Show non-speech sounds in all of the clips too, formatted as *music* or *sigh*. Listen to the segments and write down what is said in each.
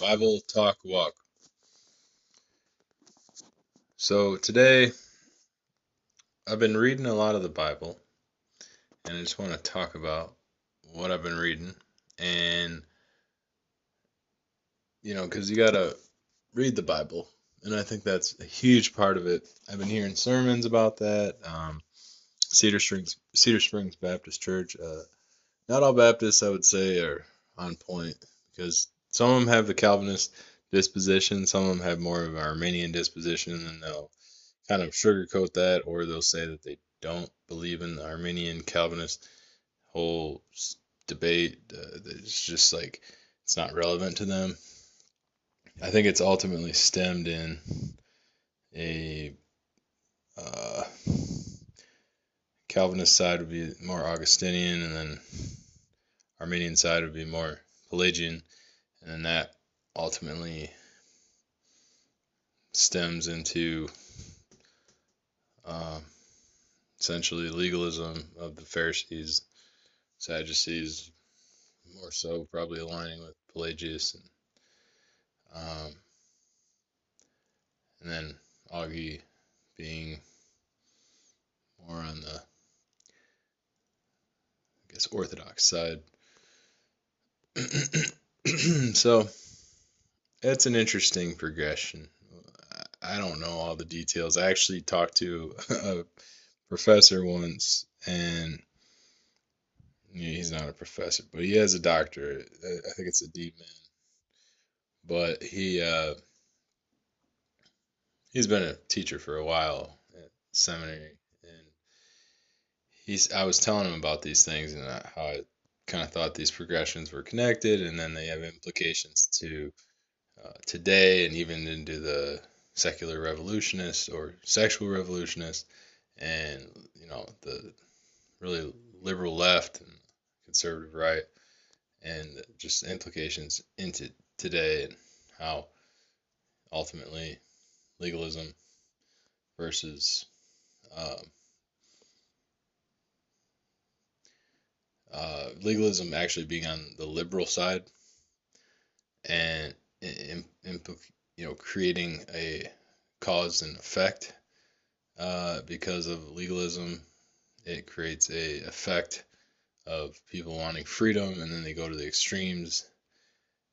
Bible Talk Walk. So today I've been reading a lot of the Bible and I just want to talk about what I've been reading and you know cuz you got to read the Bible and I think that's a huge part of it. I've been hearing sermons about that um, Cedar Springs Cedar Springs Baptist Church uh, not all Baptists I would say are on point because some of them have the Calvinist disposition, some of them have more of an Arminian disposition, and they'll kind of sugarcoat that, or they'll say that they don't believe in the Arminian Calvinist whole debate. Uh, it's just like it's not relevant to them. I think it's ultimately stemmed in a uh, Calvinist side would be more Augustinian, and then Arminian side would be more Pelagian and that ultimately stems into uh, essentially legalism of the Pharisees, Sadducees, more so probably aligning with Pelagius, and um, and then Augie being more on the I guess Orthodox side. *clears throat* *clears throat* so it's an interesting progression. I don't know all the details. I actually talked to *laughs* a professor once, and he's not a professor, but he has a doctorate. I think it's a D.Min. But he uh, he's been a teacher for a while at seminary, and he's. I was telling him about these things and how I kind of thought these progressions were connected, and then they have implications to uh, today and even into the secular revolutionists or sexual revolutionists, and you know the really liberal left and conservative right, and just implications into today and how ultimately legalism versus um, uh, legalism actually being on the liberal side and in, in, you know creating a cause and effect uh, because of legalism it creates a effect of people wanting freedom and then they go to the extremes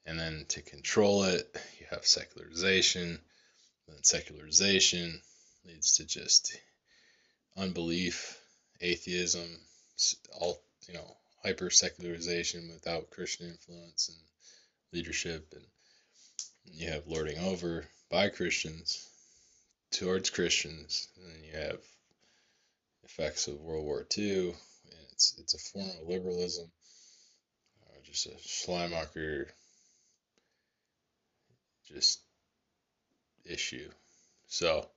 and then to control it. You have secularization and secularization leads to just unbelief atheism all you know hyper secularization without Christian influence and leadership, and you have lording over by Christians towards Christians, and you have effects of World War II, and it's it's a form of liberalism, uh, just a Schleiermacher just issue. So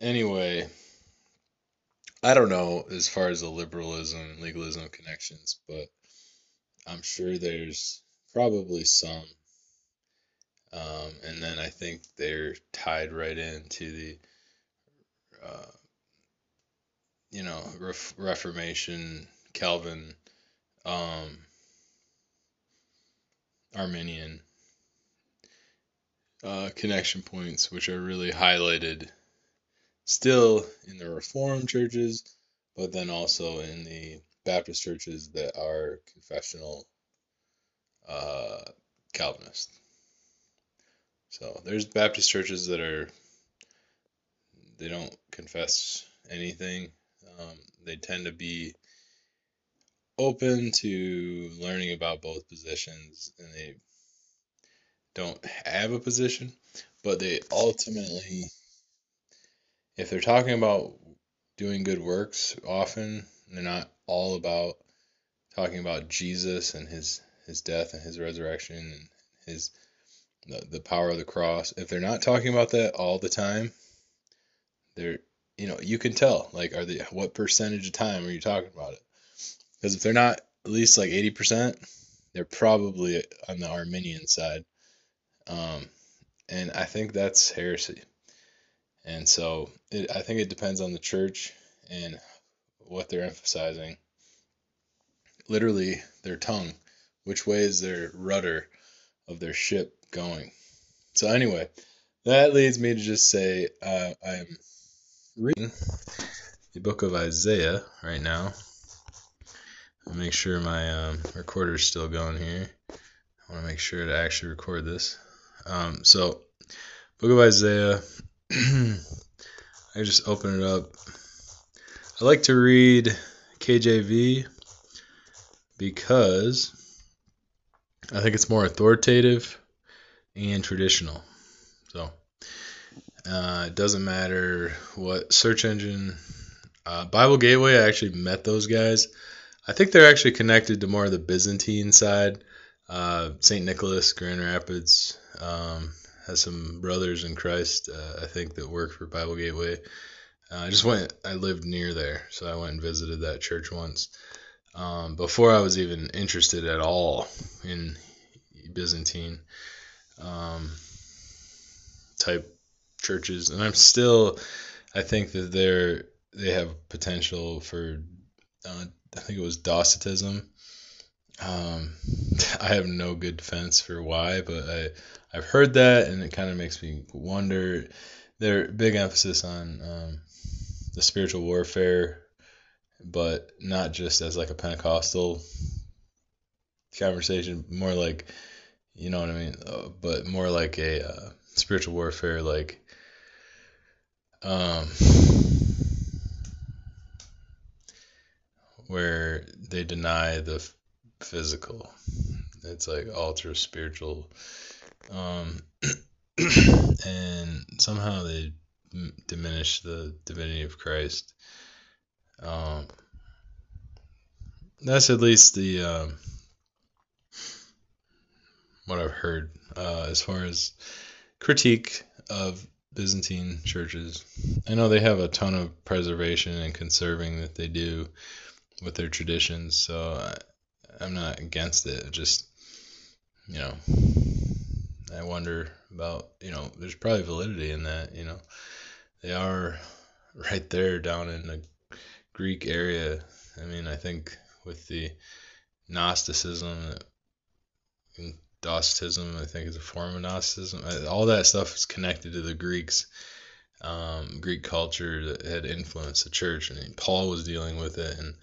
anyway, I don't know as far as the liberalism, and legalism connections, but I'm sure there's probably some. Um, and then I think they're tied right into the, uh, you know, Ref- Reformation, Calvin, um, Arminian uh, connection points, which are really highlighted still in the Reformed churches, but then also in the Baptist churches that are confessional uh, Calvinist. So there's Baptist churches that are they don't confess anything. Um, they tend to be open to learning about both positions, and they don't have a position, but they ultimately if they're talking about doing good works, often they're not all about talking about Jesus and his his death and his resurrection and his the, the power of the cross. If they're not talking about that all the time, they're you know you can tell like are they what percentage of time are you talking about it? Because if they're not at least like eighty percent, they're probably on the Arminian side. Um, and I think that's heresy. And so it, I think it depends on the church and what they're emphasizing. Literally, their tongue, which way is their rudder of their ship going. So anyway, that leads me to just say uh, I'm reading the book of Isaiah right now. I'll make sure my um, recorder's still going here. I want to make sure to actually record this. Um, so, book of Isaiah. *clears throat* I just open it up. I like to read KJV because I think it's more authoritative and traditional. So uh, it doesn't matter what search engine. Uh, Bible Gateway, I actually met those guys. I think they're actually connected to more of the Byzantine side. Uh, St. Nicholas, Grand Rapids, um, has some brothers in Christ, uh, I think, that work for Bible Gateway. Uh, I just went, I lived near there, so I went and visited that church once. Um, before I was even interested at all in Byzantine um, type churches, and I'm still, I think that they're they have potential for, uh, I think it was Docetism. Um, *laughs* I have no good defense for why, but I I've heard that, and it kind of makes me wonder. Their big emphasis on um, the spiritual warfare, but not just as like a Pentecostal conversation, more like you know what I mean, uh, but more like a uh, spiritual warfare, like um, where they deny the physical. It's like ultra spiritual, um, *clears throat* and somehow they diminish the divinity of Christ. Um, that's at least the um, what I've heard uh, as far as critique of Byzantine churches. I know they have a ton of preservation and conserving that they do with their traditions, so I, I'm not against it. Just you know, I wonder about you know, there's probably validity in that. You know, they are *laughs* right there down in the Greek area. I mean, I think with the Gnosticism Docetism, I think, is a form of Gnosticism. All that stuff is connected to the Greeks, um, Greek culture that had influenced the church, and Paul was dealing with it, and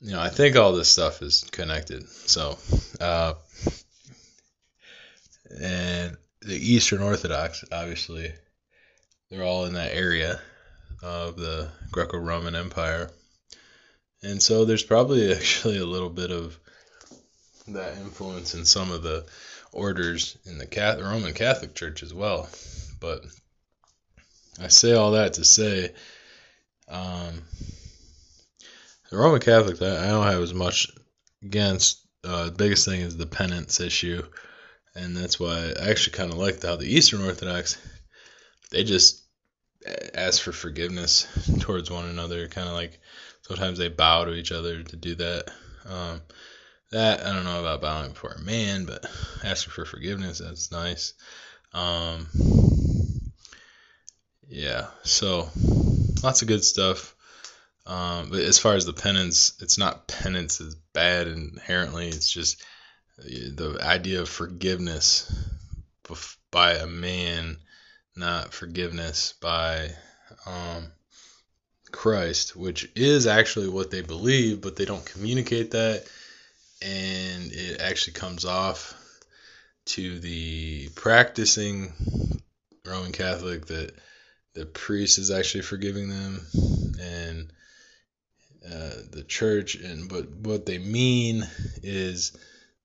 you know, I think all this stuff is connected. So, uh, and the Eastern Orthodox, obviously, they're all in that area of the Greco-Roman Empire, and so there's probably *laughs* actually a little bit of that influence in some of the orders in the Catholic, Roman Catholic Church as well. But I say all that to say, um, the Roman Catholic, I don't have as much against. Uh, the biggest thing is the penance issue, and that's why I actually kind of like how the Eastern Orthodox they just ask for forgiveness *laughs* towards one another, kind of like sometimes they bow to each other to do that. Um, that I don't know about bowing before a man, but *sighs* asking for forgiveness that's nice. Um, yeah, so lots of good stuff. Um, but as far as the penance, it's not penance is bad inherently. It's just the idea of forgiveness by a man, not forgiveness by um, Christ, which is actually what they believe, but they don't communicate that. And it actually comes off to the practicing Roman Catholic that the priest is actually forgiving them and uh, the church. And but what they mean is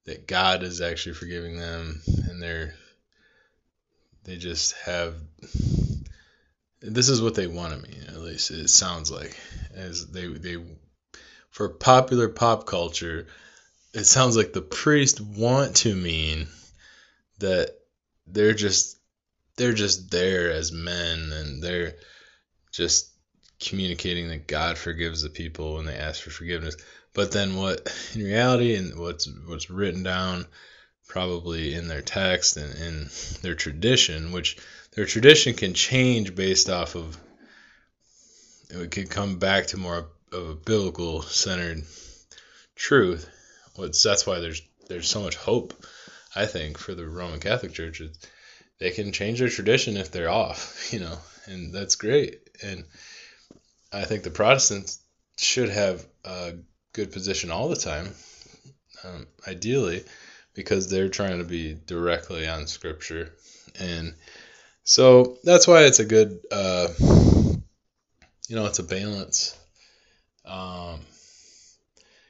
that God is actually forgiving them and they're they just have this is what they want to mean at least it sounds like as they they for popular pop culture it sounds like the priest want to mean that they're just they're just there as men and they're just communicating that God forgives the people when they ask for forgiveness. But then what in reality and what's what's written down probably in their text and in their tradition, which their tradition can change based off of it could come back to more of a biblical centered truth what's that's why there's there's so much hope I think, for the Roman Catholic Church. They can change their tradition if they're off, *laughs* you know, and that's great. And I think the Protestants should have a good position all the time, um, ideally, because they're trying to be directly on Scripture. And so that's why it's a good, uh, you know, it's a balance. Um,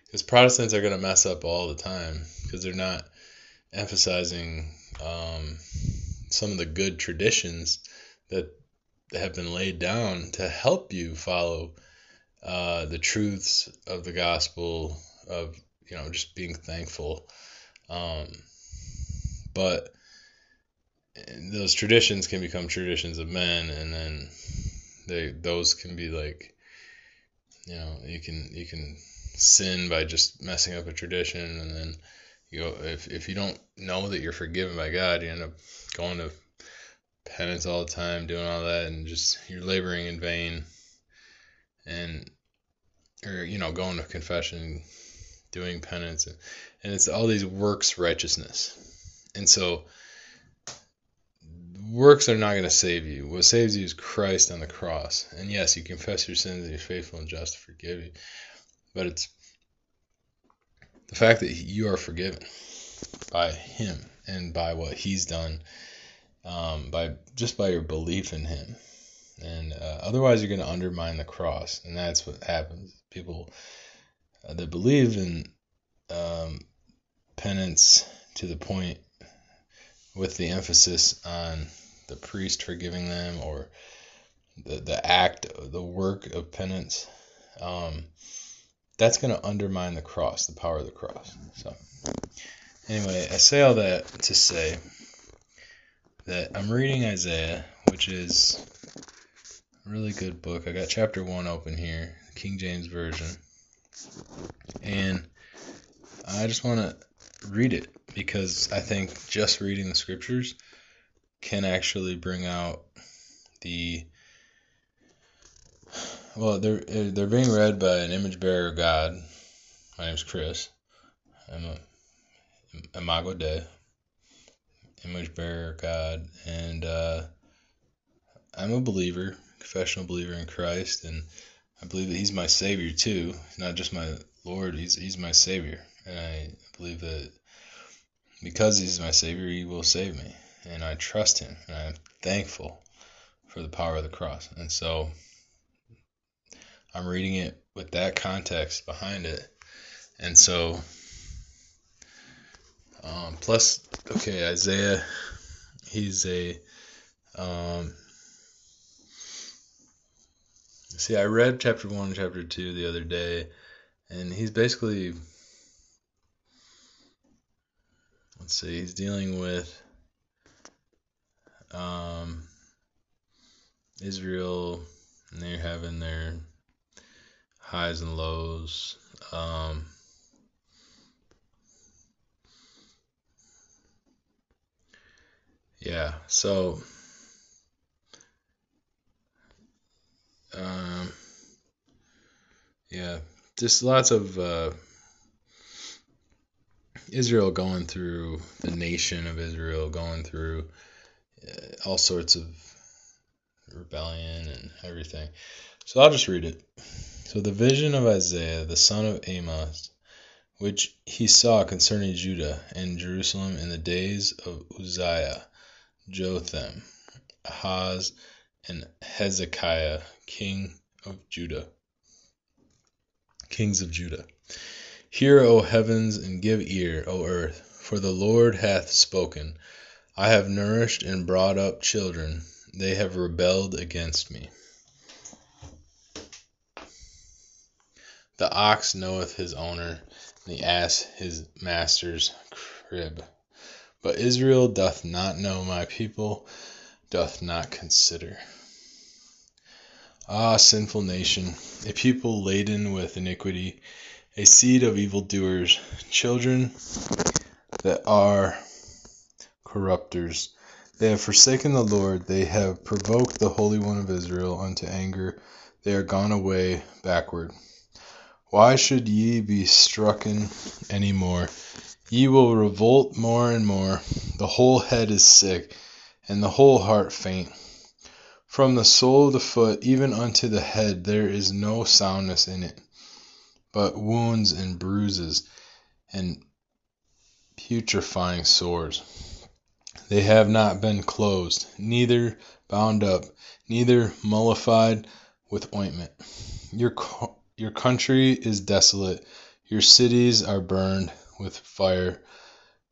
because Protestants are going to mess up all the time because they're not emphasizing um, some of the good traditions that have been laid down to help you follow uh, the truths of the gospel of you know just being thankful. Um, but those traditions can become traditions of men and then they those can be like you know you can you can sin by just messing up a tradition and then you go if, if you don't know that you're forgiven by god you end up going to penance all the time doing all that and just you're laboring in vain and or you know going to confession doing penance and, and it's all these works righteousness. And so works are not going to save you. What saves you is christ on the cross. And yes you confess your sins and he's faithful and just to forgive you but it's the fact that you are forgiven by Him and by what He's done, um, by just by your belief in Him. And uh, otherwise, you're going to undermine the cross, and that's what happens. People uh, that believe in um, penance to the point with the emphasis on the priest forgiving them or the, the act, the work of penance. Um, that's going to undermine the cross, the power of the cross. So, anyway, I say all that to say that I'm reading Isaiah, which is really good book. I got chapter 1 open here, King James Version. And I just want to read it because I think just reading the scriptures can actually bring out the well, they're they're being read by an image bearer God. My name's Chris. I'm a Imago Dei, image bearer God, and uh, I'm a believer, confessional believer in Christ, and I believe that He's my Savior too. Not just my Lord; He's He's my Savior, and I believe that because He's my Savior, He will save me, and I trust Him, and I'm thankful for the power of the cross, and so. I'm reading it with that context behind it. And so, um, plus, okay, Isaiah, he's a, um, see, I read chapter 1 and chapter 2 the other day, and he's basically, let's see, he's dealing with um, Israel, and they're having their highs and lows. Um, yeah, so um, yeah, just lots of uh, Israel going through the nation of Israel going through uh, all sorts of rebellion and everything. So I'll just read it. So the vision of Isaiah the son of Amos, which he saw concerning Judah and Jerusalem in the days of Uzziah, Jotham, Ahaz, and Hezekiah, king of Judah, kings of Judah. Hear, O heavens, and give ear, O earth, for the Lord hath spoken. I have nourished and brought up children, they have rebelled against me. The ox knoweth his owner, and the ass his master's crib. But Israel doth not know, my people doth not consider. Ah, sinful nation, a people laden with iniquity, a seed of evildoers, children that are corrupters. They have forsaken the Lord, they have provoked the Holy One of Israel unto anger, they are gone away backward. Why should ye be strucken any more, Ye will revolt more and more. The whole head is sick, and the whole heart faint. From the sole of the foot even unto the head there is no soundness in it, but wounds and bruises, and putrefying sores. They have not been closed, neither bound up, neither mollified with ointment. Your, your country is desolate, your cities are burned with fire,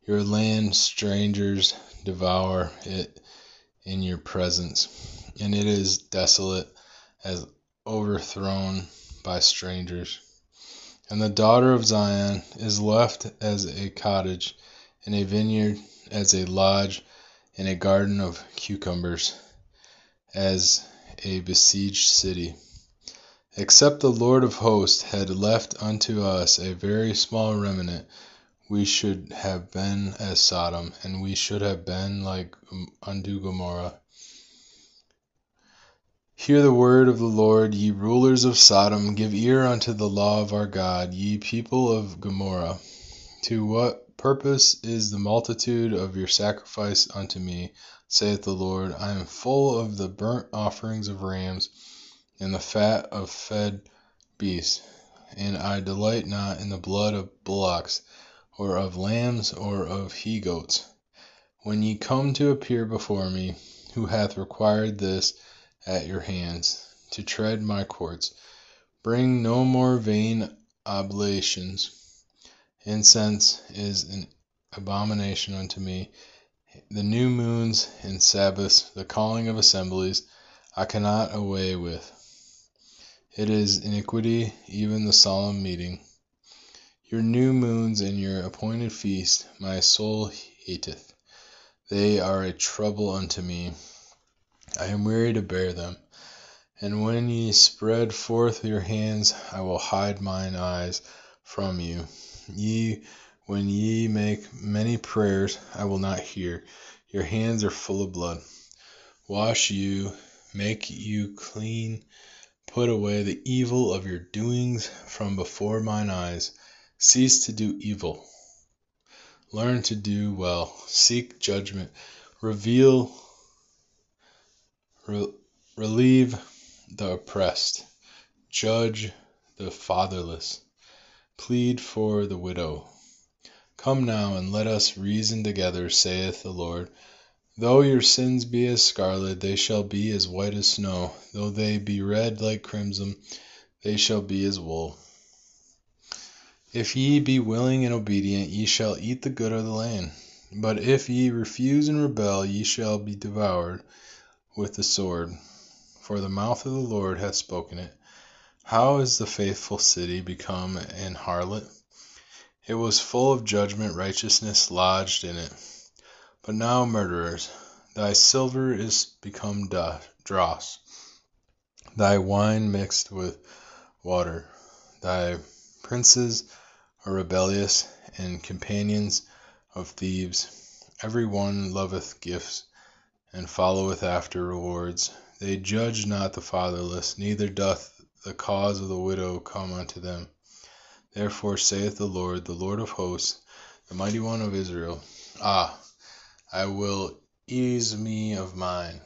your land strangers devour it in your presence, and it is desolate as overthrown by strangers. And the daughter of Zion is left as a cottage, in a vineyard as a lodge, in a garden of cucumbers, as a besieged city. Except the Lord of hosts had left unto us a very small remnant, we should have been as Sodom, and we should have been like um, unto Gomorrah. Hear the word of the Lord, ye rulers of Sodom, give ear unto the law of our God, ye people of Gomorrah. To what purpose is the multitude of your sacrifice unto me, saith the Lord? I am full of the burnt offerings of rams, and the fat of fed beasts, and I delight not in the blood of bullocks or of lambs, or of he goats. When ye come to appear before me, who hath required this at your hands, to tread my courts, bring no more vain oblations. Incense is an abomination unto me. The new moons and Sabbaths, the calling of assemblies, I cannot away with. It is iniquity, even the solemn meeting. Your new moons and your appointed feasts my soul hateth. They are a trouble unto me. I am weary to bear them. And when ye spread forth your hands, I will hide mine eyes from you. Ye, when ye make many prayers, I will not hear. Your hands are full of blood. Wash you, make you clean, put away the evil of your doings from before mine eyes. Cease to do evil. Learn to do well. Seek judgment. Reveal, re, relieve the oppressed. Judge the fatherless. Plead for the widow. Come now and let us reason together, saith the Lord. Though your sins be as scarlet, they shall be as white as snow. Though they be red like crimson, they shall be as wool. If ye be willing and obedient, ye shall eat the good of the land. But if ye refuse and rebel, ye shall be devoured with the sword. For the mouth of the Lord hath spoken it. How is the faithful city become an harlot? It was full of judgment, righteousness lodged in it. But now, murderers, thy silver is become dross, thy wine mixed with water, thy princes are rebellious, and companions of thieves. Every one loveth gifts, and followeth after rewards. They judge not the fatherless, neither doth the cause of the widow come unto them. Therefore saith the Lord, the Lord of hosts, the mighty one of Israel, Ah, I will ease me of mine,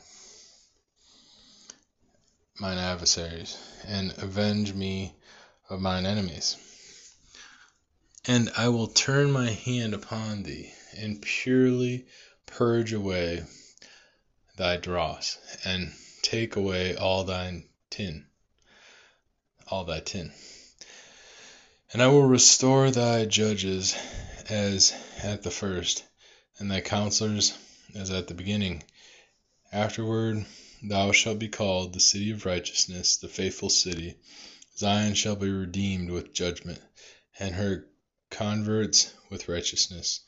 mine adversaries, and avenge me of mine enemies. And I will turn my hand upon thee, and purely purge away thy dross, and take away all thine tin, all thy tin. And I will restore thy judges as at the first, and thy counselors as at the beginning. Afterward thou shalt be called the city of righteousness, the faithful city. Zion shall be redeemed with judgment, and her converts with righteousness,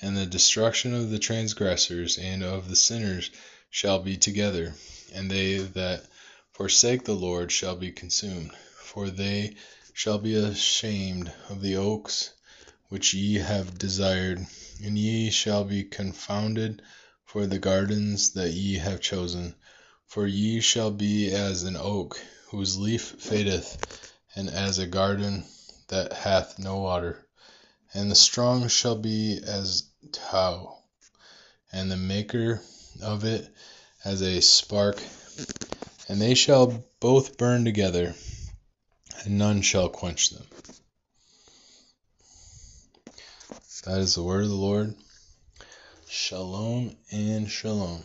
and the destruction of the transgressors and of the sinners shall be together, and they that forsake the Lord shall be consumed. For they shall be ashamed of the oaks which ye have desired, and ye shall be confounded for the gardens that ye have chosen. For ye shall be as an oak whose leaf fadeth, and as a garden that hath no water and the strong shall be as tow, and the maker of it as a spark, and they shall both burn together, and none shall quench them. That is the word of the Lord. Shalom and shalom.